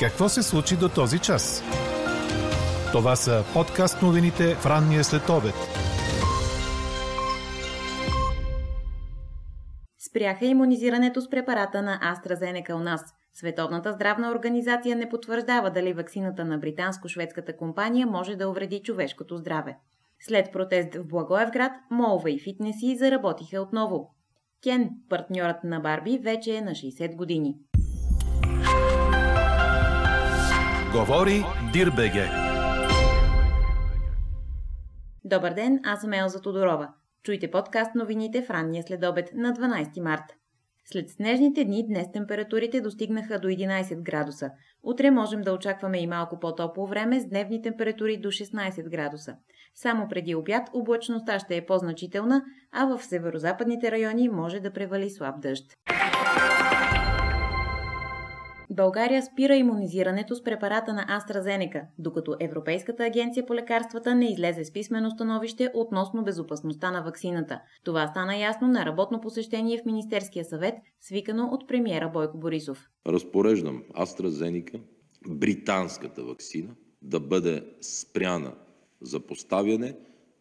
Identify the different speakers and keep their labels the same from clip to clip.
Speaker 1: Какво се случи до този час? Това са подкаст новините в ранния след обед.
Speaker 2: Спряха иммунизирането с препарата на AstraZeneca у нас. Световната здравна организация не потвърждава дали ваксината на британско-шведската компания може да увреди човешкото здраве. След протест в Благоевград, молва и фитнеси заработиха отново. Кен, партньорът на Барби, вече е на 60 години.
Speaker 1: Говори Дирбеге.
Speaker 2: Добър ден, аз съм Елза Тодорова. Чуйте подкаст новините в ранния следобед на 12 март. След снежните дни днес температурите достигнаха до 11 градуса. Утре можем да очакваме и малко по-топло време с дневни температури до 16 градуса. Само преди обяд облачността ще е по-значителна, а в северо-западните райони може да превали слаб дъжд. България спира иммунизирането с препарата на AstraZeneca, докато Европейската агенция по лекарствата не излезе с писмено становище относно безопасността на ваксината. Това стана ясно на работно посещение в Министерския съвет, свикано от премиера Бойко Борисов.
Speaker 3: Разпореждам AstraZeneca, британската вакцина, да бъде спряна за поставяне,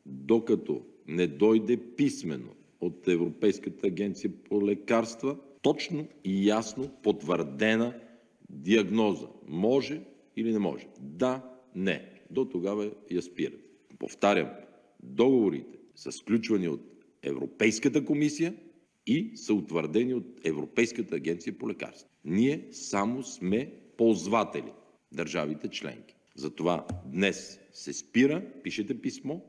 Speaker 3: докато не дойде писмено от Европейската агенция по лекарства точно и ясно потвърдена диагноза. Може или не може? Да, не. До тогава я спират. Повтарям, договорите са сключвани от Европейската комисия и са утвърдени от Европейската агенция по лекарства. Ние само сме ползватели, държавите членки. Затова днес се спира, пишете писмо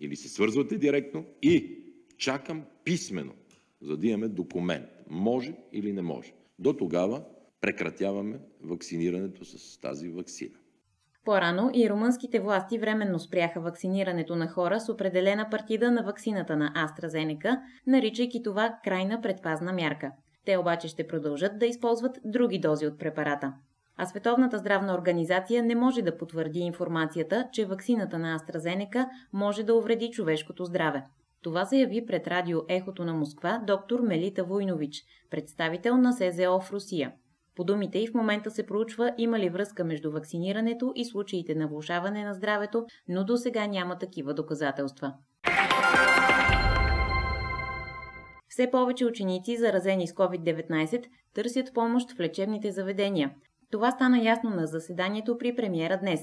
Speaker 3: или се свързвате директно и чакам писмено, за да имаме документ. Може или не може. До тогава прекратяваме вакцинирането с тази вакцина.
Speaker 2: По-рано и румънските власти временно спряха вакцинирането на хора с определена партида на вакцината на AstraZeneca, наричайки това крайна предпазна мярка. Те обаче ще продължат да използват други дози от препарата. А Световната здравна организация не може да потвърди информацията, че вакцината на AstraZeneca може да увреди човешкото здраве. Това заяви пред радио Ехото на Москва доктор Мелита Войнович, представител на СЗО в Русия. По думите и в момента се проучва има ли връзка между вакцинирането и случаите на влушаване на здравето, но до сега няма такива доказателства. Все повече ученици, заразени с COVID-19, търсят помощ в лечебните заведения. Това стана ясно на заседанието при премиера днес.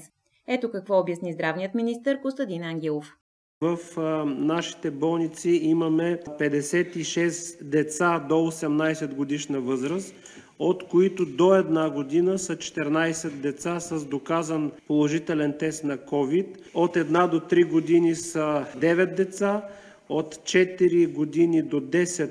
Speaker 2: Ето какво обясни здравният министр Костадин Ангелов.
Speaker 4: В а, нашите болници имаме 56 деца до 18 годишна възраст, от които до една година са 14 деца с доказан положителен тест на COVID. От една до 3 години са 9 деца, от 4 години до 10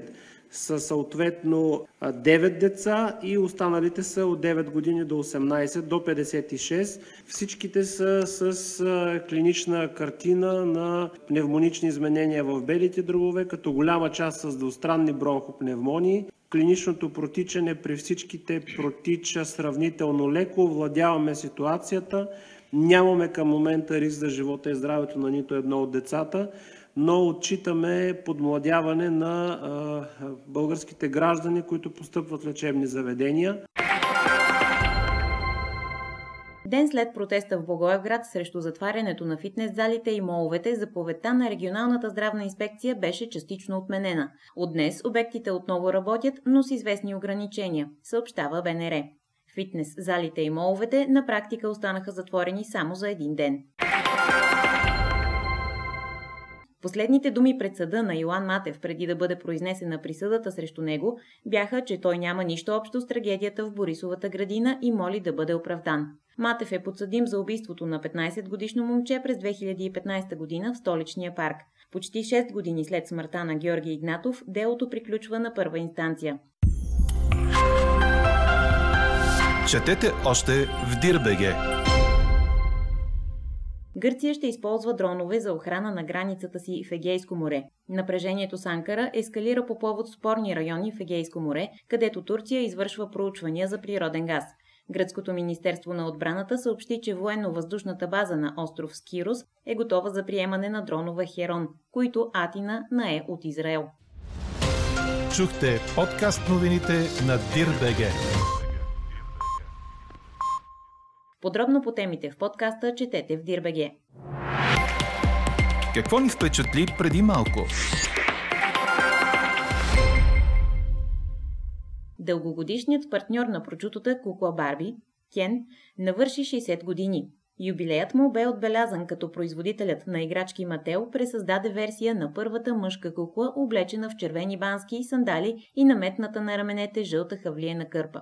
Speaker 4: са съответно 9 деца и останалите са от 9 години до 18 до 56. Всичките са с клинична картина на пневмонични изменения в белите дробове, като голяма част с двустранни бронхопневмонии. Клиничното протичане при всичките протича сравнително леко, владяваме ситуацията, нямаме към момента риск за живота и здравето на нито едно от децата но отчитаме подмладяване на българските граждани, които постъпват в лечебни заведения.
Speaker 2: Ден след протеста в Благоевград срещу затварянето на фитнес залите и моловете, заповедта на регионалната здравна инспекция беше частично отменена. От днес обектите отново работят, но с известни ограничения, съобщава БНР. Фитнес залите и моловете на практика останаха затворени само за един ден. Последните думи пред съда на Йоан Матев, преди да бъде произнесена присъдата срещу него, бяха, че той няма нищо общо с трагедията в Борисовата градина и моли да бъде оправдан. Матев е подсъдим за убийството на 15-годишно момче през 2015 година в столичния парк. Почти 6 години след смъртта на Георги Игнатов, делото приключва на първа инстанция.
Speaker 1: Четете още в Дирбеге!
Speaker 2: Гърция ще използва дронове за охрана на границата си в Егейско море. Напрежението с Анкара ескалира по повод спорни райони в Егейско море, където Турция извършва проучвания за природен газ. Гръцкото министерство на отбраната съобщи, че военно-въздушната база на остров Скирос е готова за приемане на дронове Херон, които Атина нае от Израел.
Speaker 1: Чухте подкаст новините на Дирбеге.
Speaker 2: Подробно по темите в подкаста четете в Дирбеге.
Speaker 1: Какво ни впечатли преди малко?
Speaker 2: Дългогодишният партньор на прочутата кукла Барби, Кен, навърши 60 години. Юбилеят му бе отбелязан като производителят на играчки Матео пресъздаде версия на първата мъжка кукла, облечена в червени бански и сандали и наметната на раменете жълта хавлиена кърпа.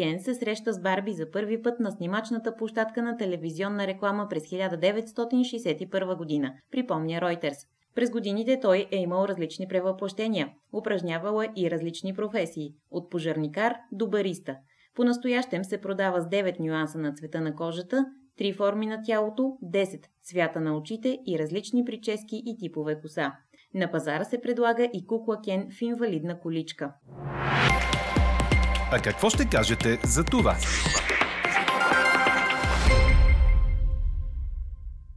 Speaker 2: Кен се среща с Барби за първи път на снимачната площадка на телевизионна реклама през 1961 година, припомня Ройтерс. През годините той е имал различни превъплъщения, упражнявал е и различни професии, от пожарникар до бариста. По-настоящем се продава с 9 нюанса на цвета на кожата, 3 форми на тялото, 10 цвята на очите и различни прически и типове коса. На пазара се предлага и кукла Кен в инвалидна количка.
Speaker 1: А какво ще кажете за това?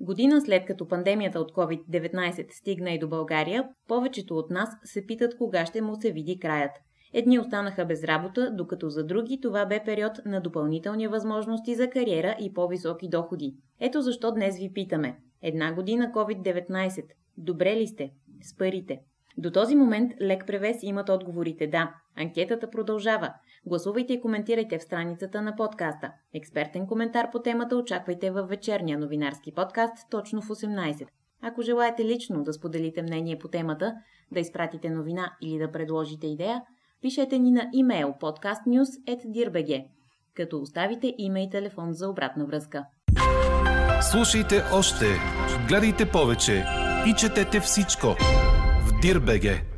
Speaker 2: Година след като пандемията от COVID-19 стигна и до България, повечето от нас се питат кога ще му се види краят. Едни останаха без работа, докато за други това бе период на допълнителни възможности за кариера и по-високи доходи. Ето защо днес ви питаме. Една година COVID-19. Добре ли сте? С парите. До този момент лек превес имат отговорите да. Анкетата продължава. Гласувайте и коментирайте в страницата на подкаста. Експертен коментар по темата очаквайте във вечерния новинарски подкаст точно в 18. Ако желаете лично да споделите мнение по темата, да изпратите новина или да предложите идея, пишете ни на имейл podcastnews.dirbg, като оставите име и телефон за обратна връзка.
Speaker 1: Слушайте още, гледайте повече и четете всичко в Дирбеге.